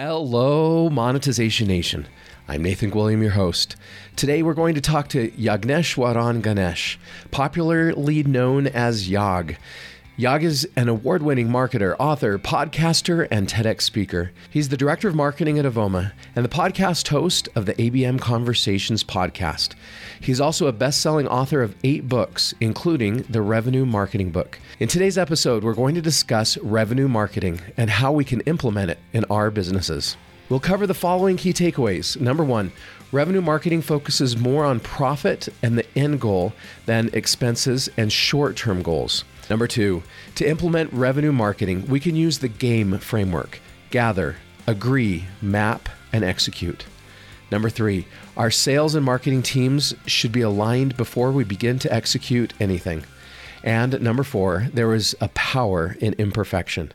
Hello, Monetization Nation. I'm Nathan William, your host. Today we're going to talk to Yagneshwaran Ganesh, popularly known as Yag. Yag is an award winning marketer, author, podcaster, and TEDx speaker. He's the director of marketing at Avoma and the podcast host of the ABM Conversations podcast. He's also a best selling author of eight books, including the Revenue Marketing Book. In today's episode, we're going to discuss revenue marketing and how we can implement it in our businesses. We'll cover the following key takeaways. Number one, revenue marketing focuses more on profit and the end goal than expenses and short term goals. Number two, to implement revenue marketing, we can use the GAME framework gather, agree, map, and execute. Number three, our sales and marketing teams should be aligned before we begin to execute anything. And number four, there is a power in imperfection.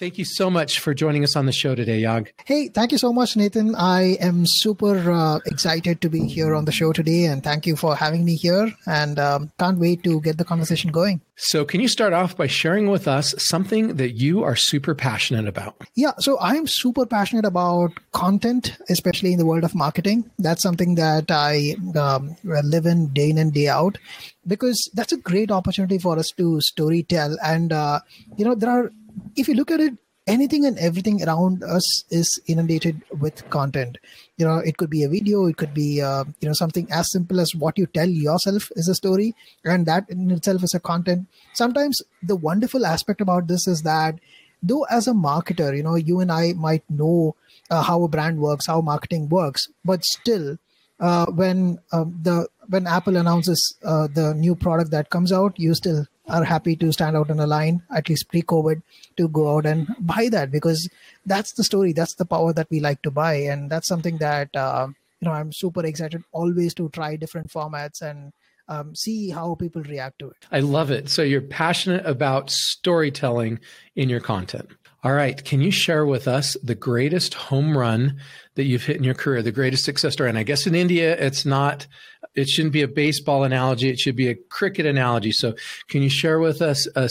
Thank you so much for joining us on the show today, Yag. Hey, thank you so much, Nathan. I am super uh, excited to be here on the show today, and thank you for having me here. And um, can't wait to get the conversation going. So, can you start off by sharing with us something that you are super passionate about? Yeah, so I'm super passionate about content, especially in the world of marketing. That's something that I um, live in day in and day out because that's a great opportunity for us to story tell. And, uh, you know, there are if you look at it anything and everything around us is inundated with content. You know it could be a video it could be uh, you know something as simple as what you tell yourself is a story and that in itself is a content. Sometimes the wonderful aspect about this is that though as a marketer you know you and i might know uh, how a brand works how marketing works but still uh, when um, the when apple announces uh, the new product that comes out you still are happy to stand out in a line, at least pre COVID, to go out and buy that because that's the story. That's the power that we like to buy. And that's something that, uh, you know, I'm super excited always to try different formats and um, see how people react to it. I love it. So you're passionate about storytelling in your content. All right. Can you share with us the greatest home run that you've hit in your career, the greatest success story? And I guess in India, it's not, it shouldn't be a baseball analogy. It should be a cricket analogy. So can you share with us a,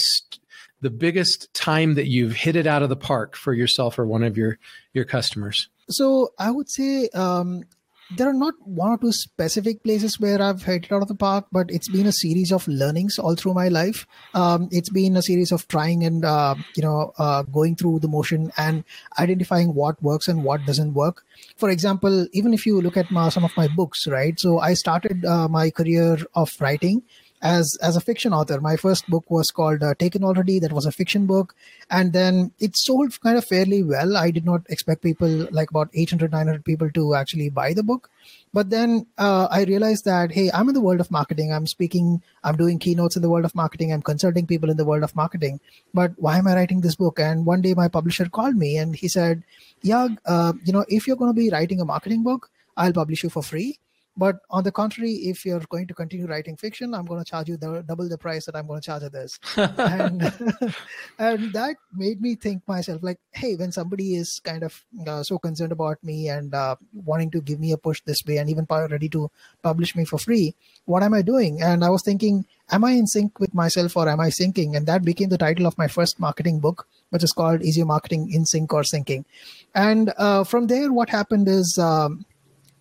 the biggest time that you've hit it out of the park for yourself or one of your, your customers? So I would say um, there are not one or two specific places where I've hit it out of the park, but it's been a series of learnings all through my life. Um, it's been a series of trying and uh, you know uh, going through the motion and identifying what works and what doesn't work. For example, even if you look at my, some of my books, right? So I started uh, my career of writing as as a fiction author. My first book was called uh, Taken Already. That was a fiction book, and then it sold kind of fairly well. I did not expect people like about 800, 900 people to actually buy the book, but then uh, I realized that hey, I'm in the world of marketing. I'm speaking. I'm doing keynotes in the world of marketing. I'm consulting people in the world of marketing. But why am I writing this book? And one day my publisher called me and he said, "Yeah, uh, you know, if you're going to be writing a marketing book, I'll publish you for free." But on the contrary, if you're going to continue writing fiction, I'm going to charge you the, double the price that I'm going to charge others. and, and that made me think myself like, hey, when somebody is kind of uh, so concerned about me and uh, wanting to give me a push this way and even ready to publish me for free, what am I doing? And I was thinking, am I in sync with myself or am I sinking? And that became the title of my first marketing book, which is called Is Your Marketing in Sync or Sinking? And uh, from there, what happened is um,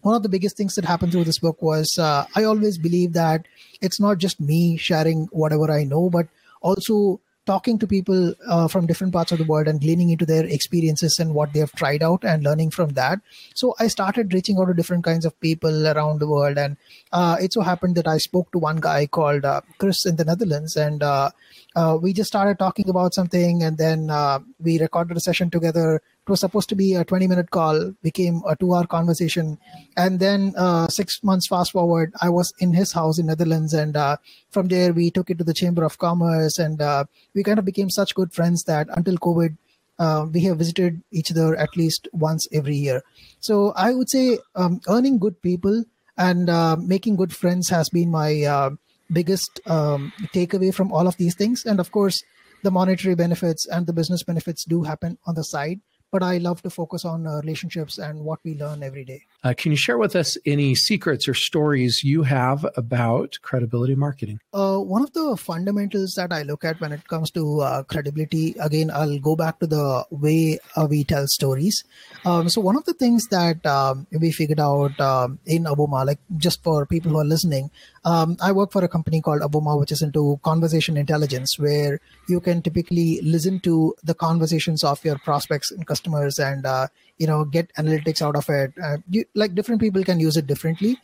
one of the biggest things that happened through this book was uh, I always believe that it's not just me sharing whatever I know, but also talking to people uh, from different parts of the world and gleaning into their experiences and what they have tried out and learning from that. So I started reaching out to different kinds of people around the world. And uh, it so happened that I spoke to one guy called uh, Chris in the Netherlands. And uh, uh, we just started talking about something. And then uh, we recorded a session together it was supposed to be a 20 minute call, became a two hour conversation. And then uh, six months fast forward, I was in his house in Netherlands. And uh, from there, we took it to the Chamber of Commerce. And uh, we kind of became such good friends that until COVID, uh, we have visited each other at least once every year. So I would say um, earning good people and uh, making good friends has been my uh, biggest um, takeaway from all of these things. And of course, the monetary benefits and the business benefits do happen on the side but I love to focus on uh, relationships and what we learn every day. Uh, can you share with us any secrets or stories you have about credibility marketing? Uh, one of the fundamentals that I look at when it comes to uh, credibility, again, I'll go back to the way uh, we tell stories. Um, so, one of the things that um, we figured out um, in Avoma, like just for people who are listening, um, I work for a company called Avoma, which is into conversation intelligence, where you can typically listen to the conversations of your prospects and customers and uh, you know get analytics out of it. Uh, you, like different people can use it differently.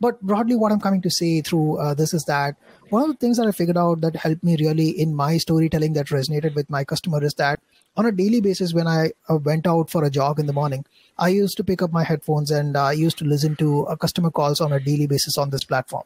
But broadly what i'm coming to say through uh, this is that one of the things that i figured out that helped me really in my storytelling that resonated with my customer is that on a daily basis when i uh, went out for a jog in the morning i used to pick up my headphones and i used to listen to uh, customer calls on a daily basis on this platform.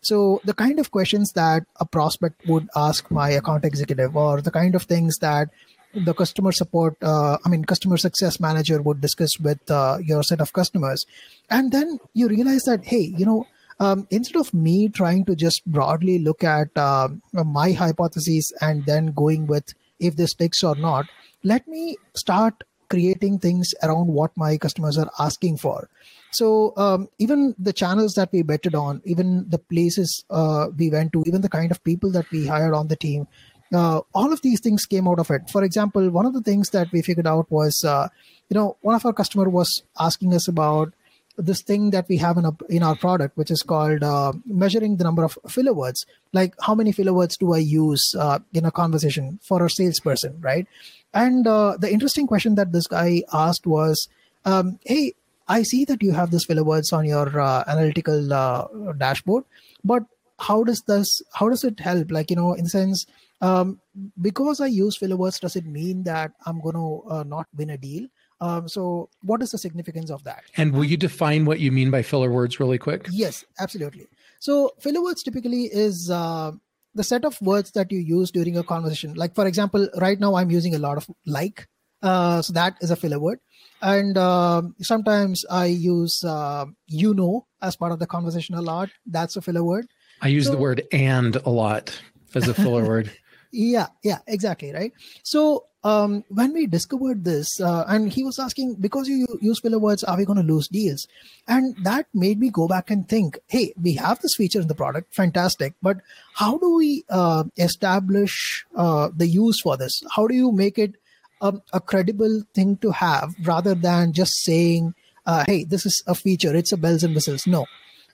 So the kind of questions that a prospect would ask my account executive or the kind of things that the customer support uh, i mean customer success manager would discuss with uh, your set of customers. And then you realize that hey you know um, instead of me trying to just broadly look at uh, my hypotheses and then going with if this sticks or not let me start creating things around what my customers are asking for. So um, even the channels that we betted on even the places uh, we went to even the kind of people that we hired on the team uh, all of these things came out of it. For example, one of the things that we figured out was, uh, you know, one of our customer was asking us about this thing that we have in, a, in our product, which is called uh, measuring the number of filler words. Like, how many filler words do I use uh, in a conversation for a salesperson, right? And uh, the interesting question that this guy asked was, um, "Hey, I see that you have this filler words on your uh, analytical dashboard, but how does this? How does it help? Like, you know, in the sense." Um, because I use filler words, does it mean that I'm going to uh, not win a deal? Um, so, what is the significance of that? And will you define what you mean by filler words really quick? Yes, absolutely. So, filler words typically is uh, the set of words that you use during a conversation. Like, for example, right now I'm using a lot of like, uh, so that is a filler word. And um, sometimes I use uh, you know as part of the conversation a lot. That's a filler word. I use so, the word and a lot as a filler word. Yeah, yeah, exactly, right. So um, when we discovered this, uh, and he was asking, because you use filler words, are we going to lose deals? And that made me go back and think, hey, we have this feature in the product, fantastic, but how do we uh, establish uh, the use for this? How do you make it um, a credible thing to have rather than just saying, uh, hey, this is a feature, it's a bells and whistles? No.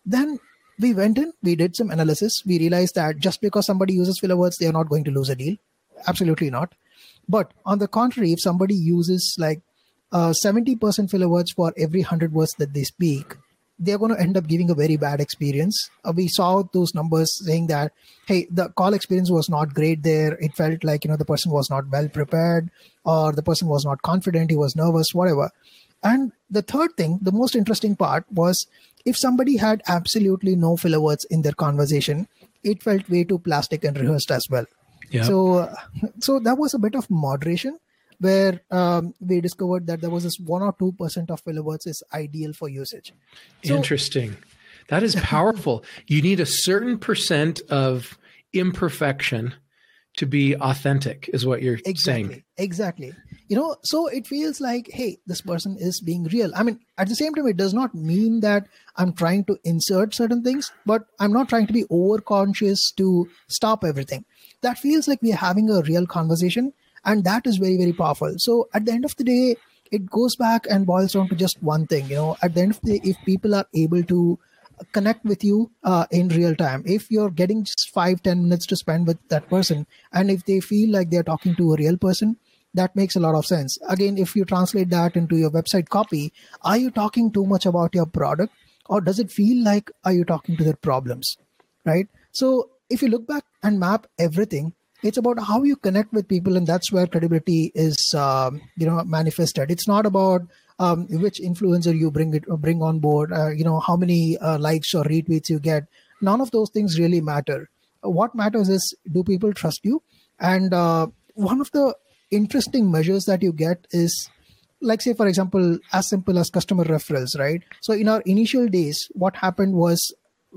Then we went in, we did some analysis. We realized that just because somebody uses filler words, they are not going to lose a deal. Absolutely not. But on the contrary, if somebody uses like uh, 70% filler words for every 100 words that they speak, they're going to end up giving a very bad experience. Uh, we saw those numbers saying that, hey, the call experience was not great there. It felt like, you know, the person was not well prepared or the person was not confident, he was nervous, whatever. And the third thing, the most interesting part was if somebody had absolutely no filler words in their conversation, it felt way too plastic and rehearsed as well. Yeah. So, so that was a bit of moderation where um, we discovered that there was this one or two percent of filler words is ideal for usage. So, Interesting. That is powerful. you need a certain percent of imperfection to be authentic is what you're exactly, saying. Exactly you know so it feels like hey this person is being real. I mean at the same time it does not mean that i'm trying to insert certain things but i'm not trying to be over conscious to stop everything. That feels like we are having a real conversation and that is very very powerful. So at the end of the day it goes back and boils down to just one thing you know. At the end of the day if people are able to connect with you uh, in real time. If you're getting just five ten minutes to spend with that person and if they feel like they're talking to a real person that makes a lot of sense. Again if you translate that into your website copy are you talking too much about your product or does it feel like are you talking to their problems right? So if you look back and map everything it's about how you connect with people and that's where credibility is um, you know manifested. It's not about um, which influencer you bring it bring on board uh, you know how many uh, likes or retweets you get none of those things really matter. What matters is do people trust you? And uh, one of the interesting measures that you get is like say for example as simple as customer referrals right? So in our initial days what happened was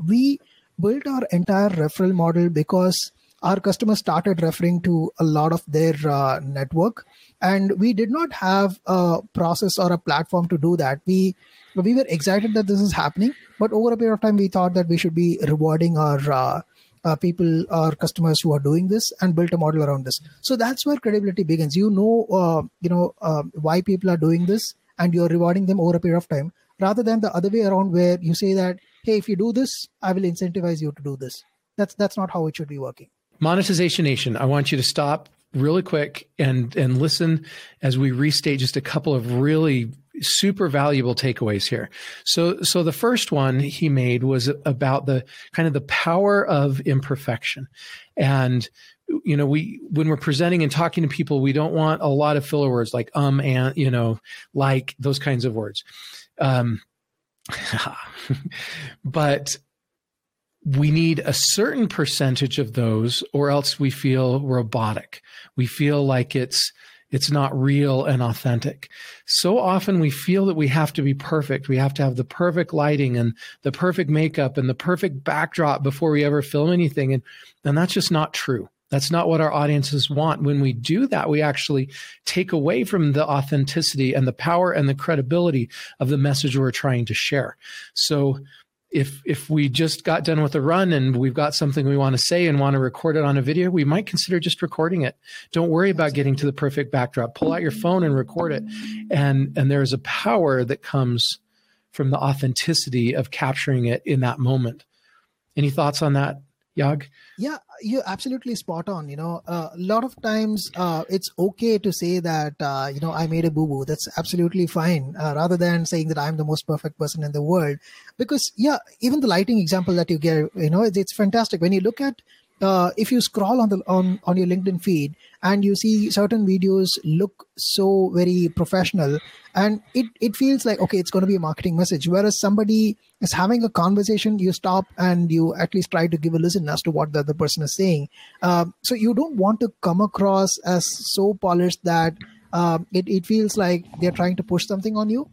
we built our entire referral model because our customers started referring to a lot of their uh, network. And we did not have a process or a platform to do that. We we were excited that this is happening but over a period of time we thought that we should be rewarding our uh, uh, people our customers who are doing this and built a model around this. So that's where credibility begins. You know uh, you know uh, why people are doing this and you're rewarding them over a period of time rather than the other way around where you say that hey if you do this i will incentivize you to do this. That's that's not how it should be working monetization nation i want you to stop really quick and and listen as we restate just a couple of really super valuable takeaways here. So so the first one he made was about the kind of the power of imperfection. And you know, we when we're presenting and talking to people, we don't want a lot of filler words like um and you know, like those kinds of words. Um but we need a certain percentage of those or else we feel robotic. We feel like it's it's not real and authentic. So often we feel that we have to be perfect. We have to have the perfect lighting and the perfect makeup and the perfect backdrop before we ever film anything. And and that's just not true. That's not what our audiences want. When we do that, we actually take away from the authenticity and the power and the credibility of the message we're trying to share. So if if we just got done with a run and we've got something we want to say and want to record it on a video, we might consider just recording it. Don't worry about getting to the perfect backdrop. Pull out your phone and record it. And and there's a power that comes from the authenticity of capturing it in that moment. Any thoughts on that, Yag? Yeah, you're absolutely spot on. You know, a lot of times uh, it's okay to say that, uh, you know, I made a boo boo. That's absolutely fine, uh, rather than saying that I'm the most perfect person in the world. Because, yeah, even the lighting example that you get, you know, it's, it's fantastic. When you look at uh, if you scroll on the on on your linkedin feed and you see certain videos look so very professional and it it feels like okay it's going to be a marketing message. Whereas somebody is having a conversation you stop and you at least try to give a listen as to what the other person is saying. Uh, so you don't want to come across as so polished that um, it, it feels like they're trying to push something on you.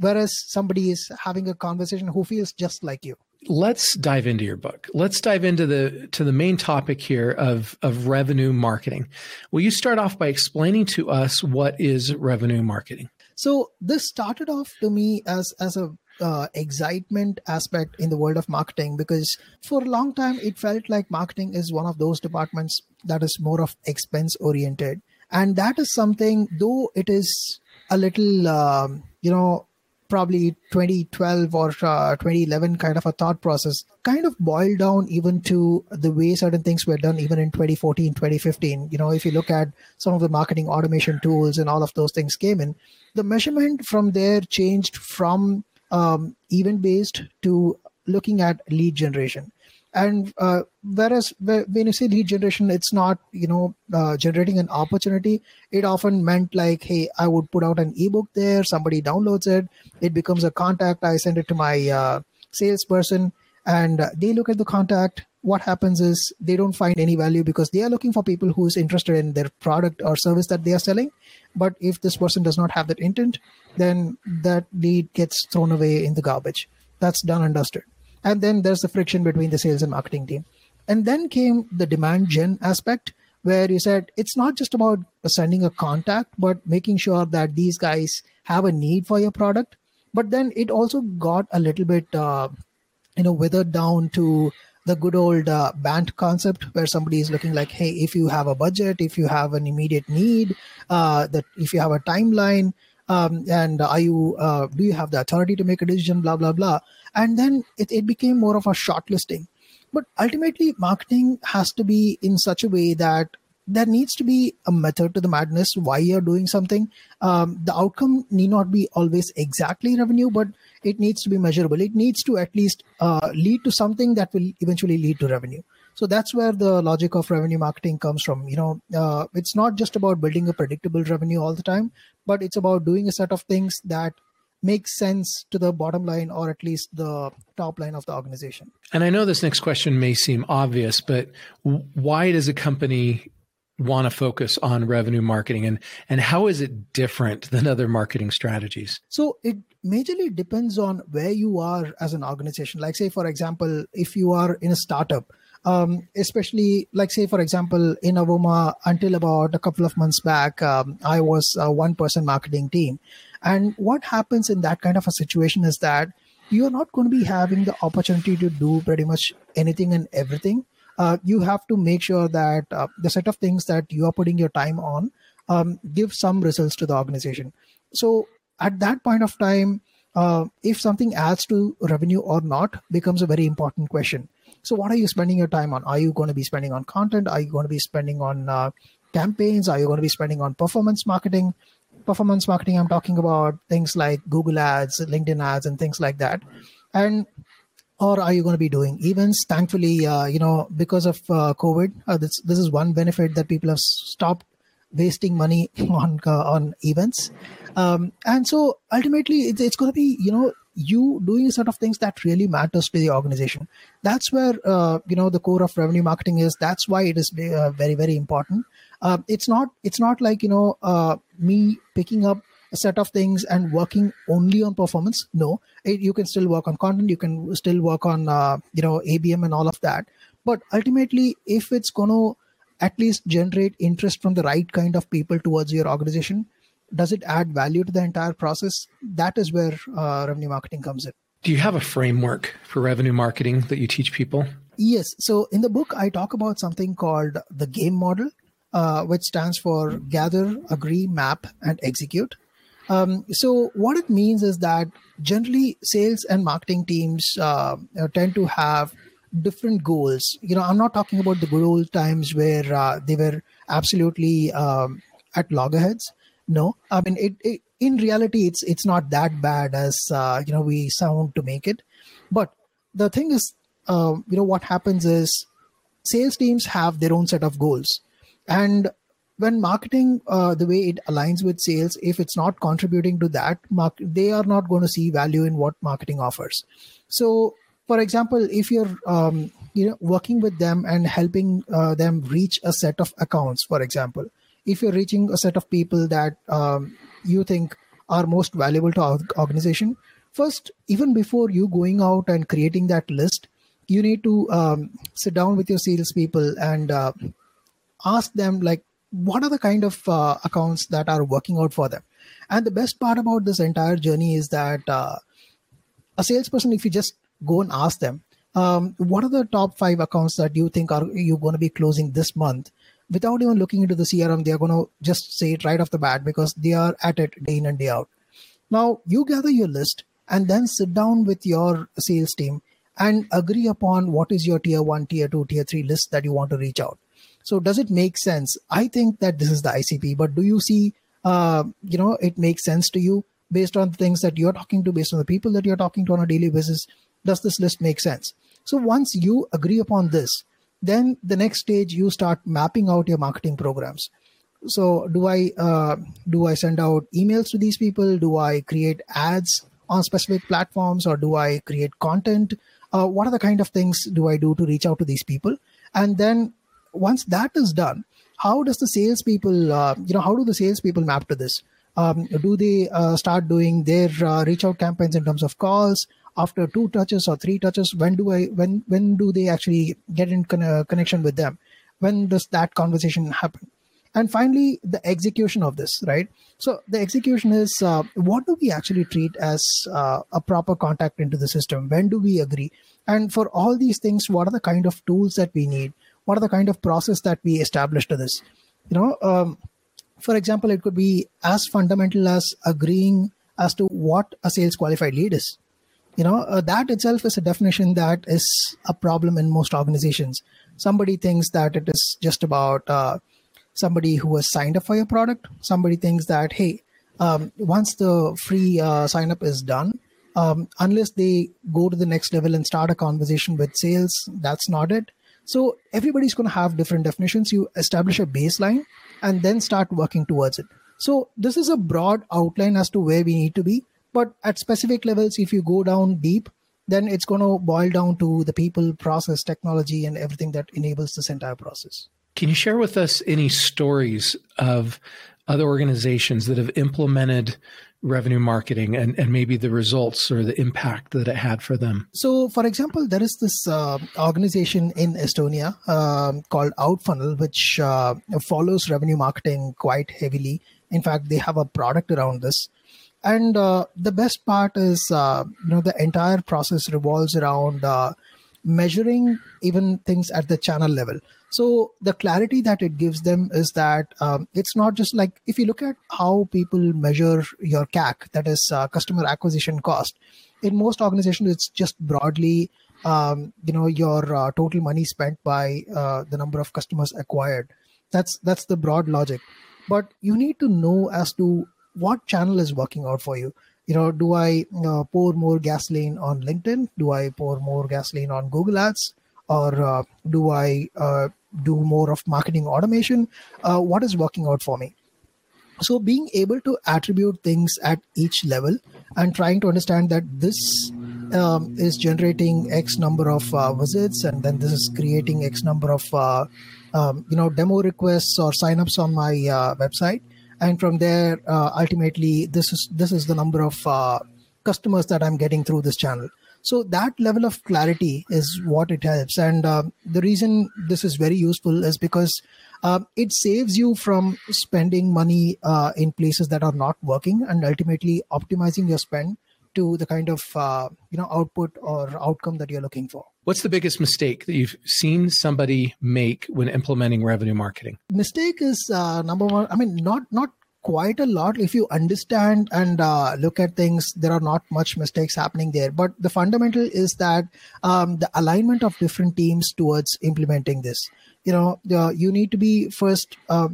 Whereas somebody is having a conversation who feels just like you let's dive into your book. Let's dive into the to the main topic here of of revenue marketing. Will you start off by explaining to us what is revenue marketing? So this started off to me as as a uh, excitement aspect in the world of marketing because for a long time it felt like marketing is one of those departments that is more of expense oriented and that is something though it is a little um, you know probably 2012 or uh, 2011 kind of a thought process kind of boiled down even to the way certain things were done even in 2014 2015 you know if you look at some of the marketing automation tools and all of those things came in the measurement from there changed from um, event based to looking at lead generation and uh, whereas when you say lead generation it's not you know uh, generating an opportunity. It often meant like hey i would put out an ebook there somebody downloads it it becomes a contact i send it to my uh, salesperson and they look at the contact. What happens is they don't find any value because they are looking for people who's interested in their product or service that they are selling. But if this person does not have that intent then that lead gets thrown away in the garbage. That's done and dusted and then there's the friction between the sales and marketing team. And then came the demand gen aspect where you said it's not just about sending a contact but making sure that these guys have a need for your product. But then it also got a little bit uh, you know withered down to the good old uh, BANT concept where somebody is looking like hey if you have a budget if you have an immediate need uh, that if you have a timeline um, and are you uh, do you have the authority to make a decision blah blah blah? And then it, it became more of a shortlisting. But ultimately marketing has to be in such a way that there needs to be a method to the madness why you're doing something. Um, the outcome need not be always exactly revenue but it needs to be measurable. It needs to at least uh, lead to something that will eventually lead to revenue so that's where the logic of revenue marketing comes from you know uh, it's not just about building a predictable revenue all the time but it's about doing a set of things that makes sense to the bottom line or at least the top line of the organization. And I know this next question may seem obvious, but why does a company want to focus on revenue marketing and and how is it different than other marketing strategies? So it majorly depends on where you are as an organization. Like say for example, if you are in a startup, Um, especially like say for example in Avoma until about a couple of months back, um, I was a one person marketing team. And what happens in that kind of a situation is that you're not going to be having the opportunity to do pretty much anything and everything. Uh, you have to make sure that uh, the set of things that you are putting your time on um, give some results to the organization. So at that point of time, uh, if something adds to revenue or not becomes a very important question. So, what are you spending your time on? Are you going to be spending on content? Are you going to be spending on uh, campaigns? Are you going to be spending on performance marketing? Performance marketing, I'm talking about things like Google Ads, LinkedIn Ads, and things like that. And or are you going to be doing events? Thankfully, uh, you know, because of uh, COVID, uh, this this is one benefit that people have stopped wasting money on uh, on events um, and so ultimately it's, it's going to be you know you doing a set of things that really matters to the organization. That's where uh, you know the core of revenue marketing is. That's why it is uh, very very important. Uh, it's not it's not like you know uh, me picking up a set of things and working only on performance. No it, you can still work on content. You can still work on uh, you know abm and all of that. But ultimately if it's going to at least generate interest from the right kind of people towards your organization does it add value to the entire process? That is where uh, revenue marketing comes in. Do you have a framework for revenue marketing that you teach people? Yes. So in the book i talk about something called the game model uh, which stands for gather agree map and execute. Um, so what it means is that generally sales and marketing teams uh, tend to have different goals. You know, I'm not talking about the good old times where uh, they were absolutely um, at loggerheads. No, I mean, it, it, in reality, it's it's not that bad as uh, you know we sound to make it. But the thing is, uh, you know, what happens is sales teams have their own set of goals, and when marketing uh, the way it aligns with sales if it's not contributing to that mark they are not going to see value in what marketing offers so for example if you're um, you know working with them and helping uh, them reach a set of accounts for example if you're reaching a set of people that um, you think are most valuable to our organization first even before you going out and creating that list you need to um, sit down with your salespeople and uh, ask them like what are the kind of uh, accounts that are working out for them? And the best part about this entire journey is that uh, a salesperson if you just go and ask them um, what are the top five accounts that you think are you going to be closing this month without even looking into the crm they're going to just say it right off the bat because they are at it day in and day out. Now you gather your list and then sit down with your sales team and agree upon what is your tier 1 tier 2 tier 3 list that you want to reach out. So does it make sense? I think that this is the icp but do you see uh, you know it makes sense to you based on the things that you're talking to based on the people that you're talking to on a daily basis? Does this list make sense? So once you agree upon this, then the next stage you start mapping out your marketing programs. So do I uh, do I send out emails to these people? Do I create ads on specific platforms, or do I create content? Uh, what are the kind of things do I do to reach out to these people? And then once that is done, how does the salespeople, uh, you know, how do the salespeople map to this? Um, do they uh, start doing their uh, reach out campaigns in terms of calls? After two touches or three touches when do i when when do they actually get in con- connection with them? When does that conversation happen? And finally the execution of this right? So the execution is uh, what do we actually treat as uh, a proper contact into the system? When do we agree? And for all these things what are the kind of tools that we need? What are the kind of process that we establish to this? You know um, for example it could be as fundamental as agreeing as to what a sales qualified lead is you know uh, that itself is a definition that is a problem in most organizations. Somebody thinks that it is just about uh, somebody who has signed up for your product. Somebody thinks that hey um, once the free uh, sign up is done um, unless they go to the next level and start a conversation with sales that's not it. So everybody's going to have different definitions. You establish a baseline and then start working towards it. So this is a broad outline as to where we need to be but at specific levels, if you go down deep, then it's going to boil down to the people, process, technology, and everything that enables this entire process. Can you share with us any stories of other organizations that have implemented revenue marketing and, and maybe the results or the impact that it had for them? So, for example, there is this uh, organization in Estonia um, called Outfunnel, which uh, follows revenue marketing quite heavily. In fact, they have a product around this. And uh, the best part is, uh, you know, the entire process revolves around uh, measuring even things at the channel level. So the clarity that it gives them is that um, it's not just like if you look at how people measure your CAC, that is uh, customer acquisition cost. In most organizations, it's just broadly, um, you know, your uh, total money spent by uh, the number of customers acquired. That's that's the broad logic. But you need to know as to what channel is working out for you? You know do i uh, pour more gasoline on linkedin? Do i pour more gasoline on google ads? Or uh, do i uh, do more of marketing automation? Uh, what is working out for me? So being able to attribute things at each level and trying to understand that this um, is generating x number of uh, visits and then this is creating x number of uh, um, you know demo requests or signups on my website and from there uh, ultimately this is this is the number of uh, customers that i'm getting through this channel so that level of clarity is what it helps. And uh, the reason this is very useful is because uh, it saves you from spending money uh, in places that are not working and ultimately optimizing your spend to the kind of uh, you know output or outcome that you're looking for. What's the biggest mistake that you've seen somebody make when implementing revenue marketing? Mistake is uh, number one. I mean, not not quite a lot if you understand and uh, look at things there are not much mistakes happening there but the fundamental is that um, the alignment of different teams towards implementing this you know the, you need to be first uh,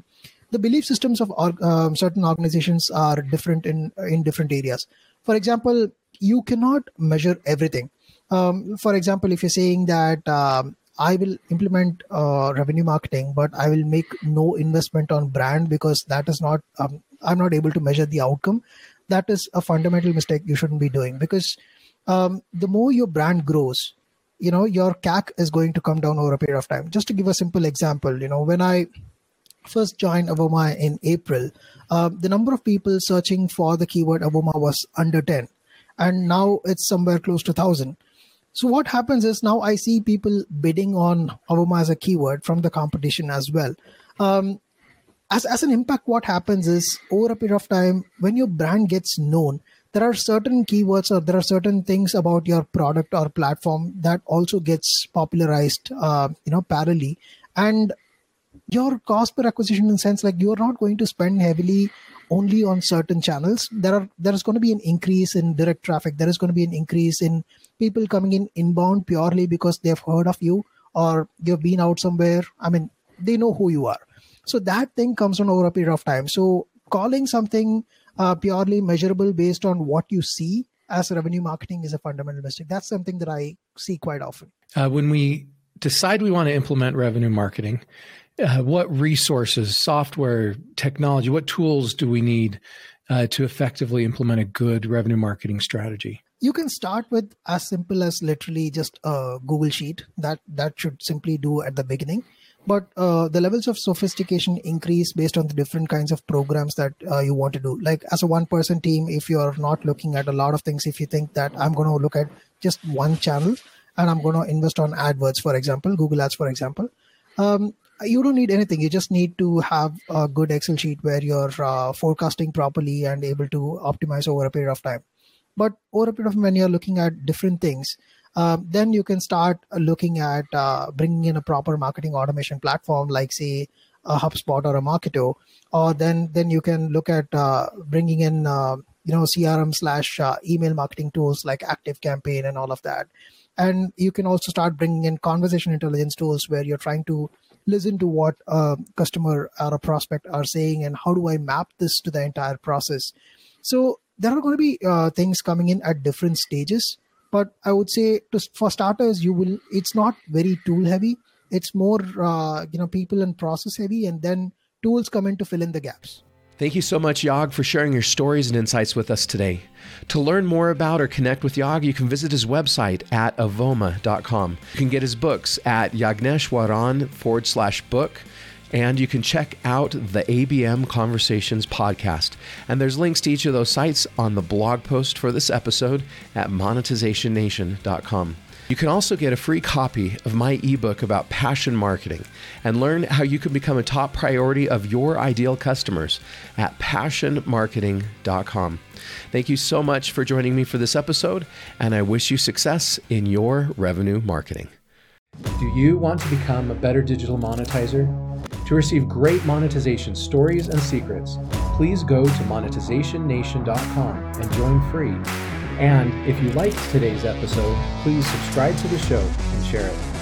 the belief systems of um, certain organizations are different in in different areas for example you cannot measure everything um, for example if you're saying that um, I will implement uh, revenue marketing, but I will make no investment on brand because that is not, um, I'm not able to measure the outcome. That is a fundamental mistake you shouldn't be doing because um, the more your brand grows, you know, your CAC is going to come down over a period of time. Just to give a simple example, you know, when I first joined Avoma in April, uh, the number of people searching for the keyword Avoma was under 10. And now it's somewhere close to 1,000 so what happens is now I see people bidding on Avoma as a keyword from the competition as well. Um, as, as an impact, what happens is over a period of time, when your brand gets known, there are certain keywords or there are certain things about your product or platform that also gets popularized, uh, you know, parallelly. And your cost per acquisition in sense like you're not going to spend heavily only on certain channels. There are there is going to be an increase in direct traffic. There is going to be an increase in people coming in inbound purely because they've heard of you or you've been out somewhere. I mean they know who you are. So that thing comes on over a period of time. So calling something uh, purely measurable based on what you see as revenue marketing is a fundamental mistake. That's something that i see quite often. Uh, when we decide we want to implement revenue marketing uh, what resources, software, technology, what tools do we need uh, to effectively implement a good revenue marketing strategy? You can start with as simple as literally just a Google Sheet. That that should simply do at the beginning. But uh, the levels of sophistication increase based on the different kinds of programs that uh, you want to do. Like as a one-person team, if you're not looking at a lot of things, if you think that I'm going to look at just one channel and I'm going to invest on AdWords, for example, Google Ads, for example, um, you don't need anything. You just need to have a good excel sheet where you're uh, forecasting properly and able to optimize over a period of time. But over a period of when you're looking at different things uh, then you can start looking at uh, bringing in a proper marketing automation platform like say a hubspot or a marketo or then then you can look at uh, bringing in uh, you know crm slash uh, email marketing tools like active campaign and all of that. And you can also start bringing in conversation intelligence tools where you're trying to listen to what a customer or a prospect are saying and how do I map this to the entire process. So there are going to be uh, things coming in at different stages, but I would say to, for starters, you will. It's not very tool heavy. It's more uh, you know people and process heavy, and then tools come in to fill in the gaps. Thank you so much, Yog, for sharing your stories and insights with us today. To learn more about or connect with Yog, you can visit his website at avoma.com. You can get his books at yagneshwaran forward slash book. And you can check out the ABM Conversations podcast. And there's links to each of those sites on the blog post for this episode at monetizationnation.com. You can also get a free copy of my ebook about passion marketing and learn how you can become a top priority of your ideal customers at passionmarketing.com. Thank you so much for joining me for this episode, and I wish you success in your revenue marketing. Do you want to become a better digital monetizer? To receive great monetization stories and secrets, please go to monetizationnation.com and join free and if you liked today's episode, please subscribe to the show and share it.